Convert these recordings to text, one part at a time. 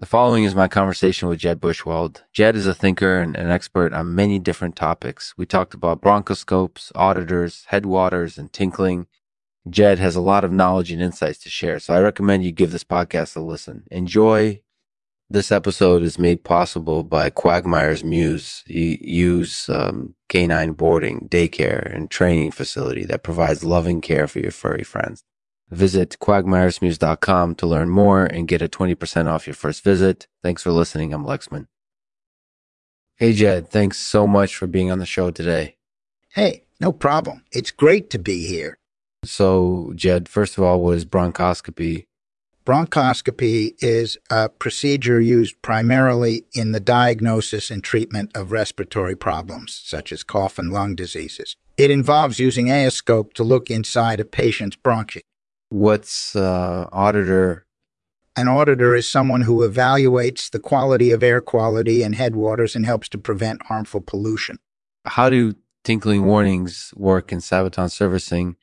The following is my conversation with Jed Buchwald. Jed is a thinker and an expert on many different topics. We talked about bronchoscopes, auditors, headwaters, and tinkling. Jed has a lot of knowledge and insights to share, so I recommend you give this podcast a listen. Enjoy. This episode is made possible by Quagmire's Muse. You use um, canine boarding, daycare, and training facility that provides loving care for your furry friends. Visit quagmiresmuse.com to learn more and get a 20% off your first visit. Thanks for listening. I'm Lexman. Hey, Jed, thanks so much for being on the show today. Hey, no problem. It's great to be here. So, Jed, first of all, what is bronchoscopy? Bronchoscopy is a procedure used primarily in the diagnosis and treatment of respiratory problems, such as cough and lung diseases. It involves using aoscope to look inside a patient's bronchi. What's uh, auditor? An auditor is someone who evaluates the quality of air quality in headwaters and helps to prevent harmful pollution. How do tinkling warnings work in Sabaton servicing?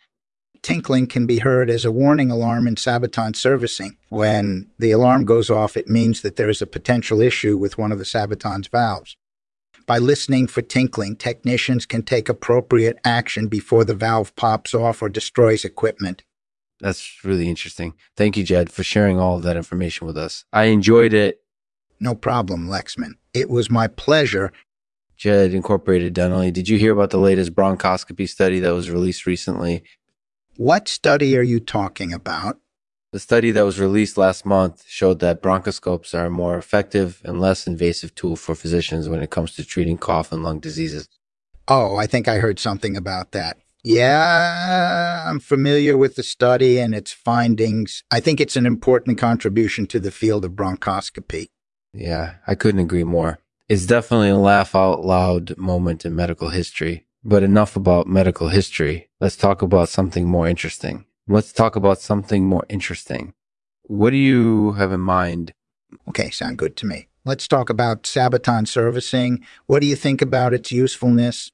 Tinkling can be heard as a warning alarm in Sabaton servicing. When the alarm goes off, it means that there is a potential issue with one of the Sabaton's valves. By listening for tinkling, technicians can take appropriate action before the valve pops off or destroys equipment. That's really interesting. Thank you, Jed, for sharing all of that information with us. I enjoyed it. No problem, Lexman. It was my pleasure. Jed Incorporated Dental. Did you hear about the latest bronchoscopy study that was released recently? What study are you talking about? The study that was released last month showed that bronchoscopes are a more effective and less invasive tool for physicians when it comes to treating cough and lung diseases. Oh, I think I heard something about that. Yeah, I'm familiar with the study and its findings. I think it's an important contribution to the field of bronchoscopy. Yeah, I couldn't agree more. It's definitely a laugh out loud moment in medical history. But enough about medical history. Let's talk about something more interesting. Let's talk about something more interesting. What do you have in mind? Okay, sound good to me. Let's talk about Sabaton servicing. What do you think about its usefulness?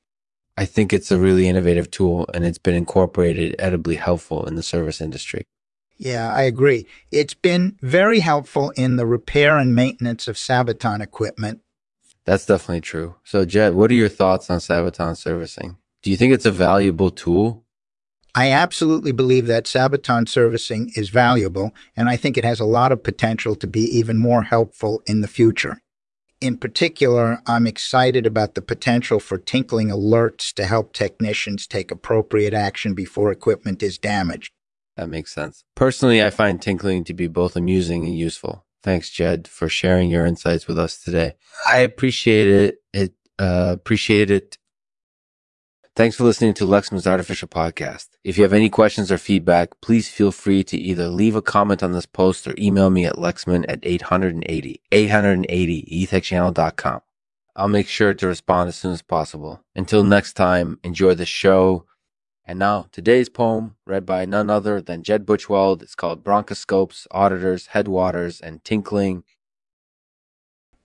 I think it's a really innovative tool and it's been incorporated edibly helpful in the service industry. Yeah, I agree. It's been very helpful in the repair and maintenance of Sabaton equipment. That's definitely true. So, Jed, what are your thoughts on Sabaton servicing? Do you think it's a valuable tool? I absolutely believe that Sabaton servicing is valuable, and I think it has a lot of potential to be even more helpful in the future. In particular, I'm excited about the potential for tinkling alerts to help technicians take appropriate action before equipment is damaged. That makes sense. Personally, I find tinkling to be both amusing and useful. Thanks, Jed, for sharing your insights with us today. I appreciate it. It uh, appreciate it Thanks for listening to Lexman's Artificial Podcast. If you have any questions or feedback, please feel free to either leave a comment on this post or email me at lexman at 880, 880 etechchannel.com. I'll make sure to respond as soon as possible. Until next time, enjoy the show. And now, today's poem, read by none other than Jed Buchwald. It's called Bronchoscopes, Auditors, Headwaters, and Tinkling.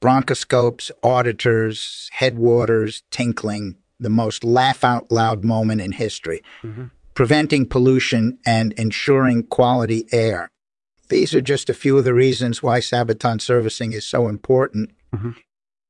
Bronchoscopes, auditors, headwaters, tinkling the most laugh out loud moment in history, mm-hmm. preventing pollution and ensuring quality air. These are just a few of the reasons why Sabaton servicing is so important. Mm-hmm.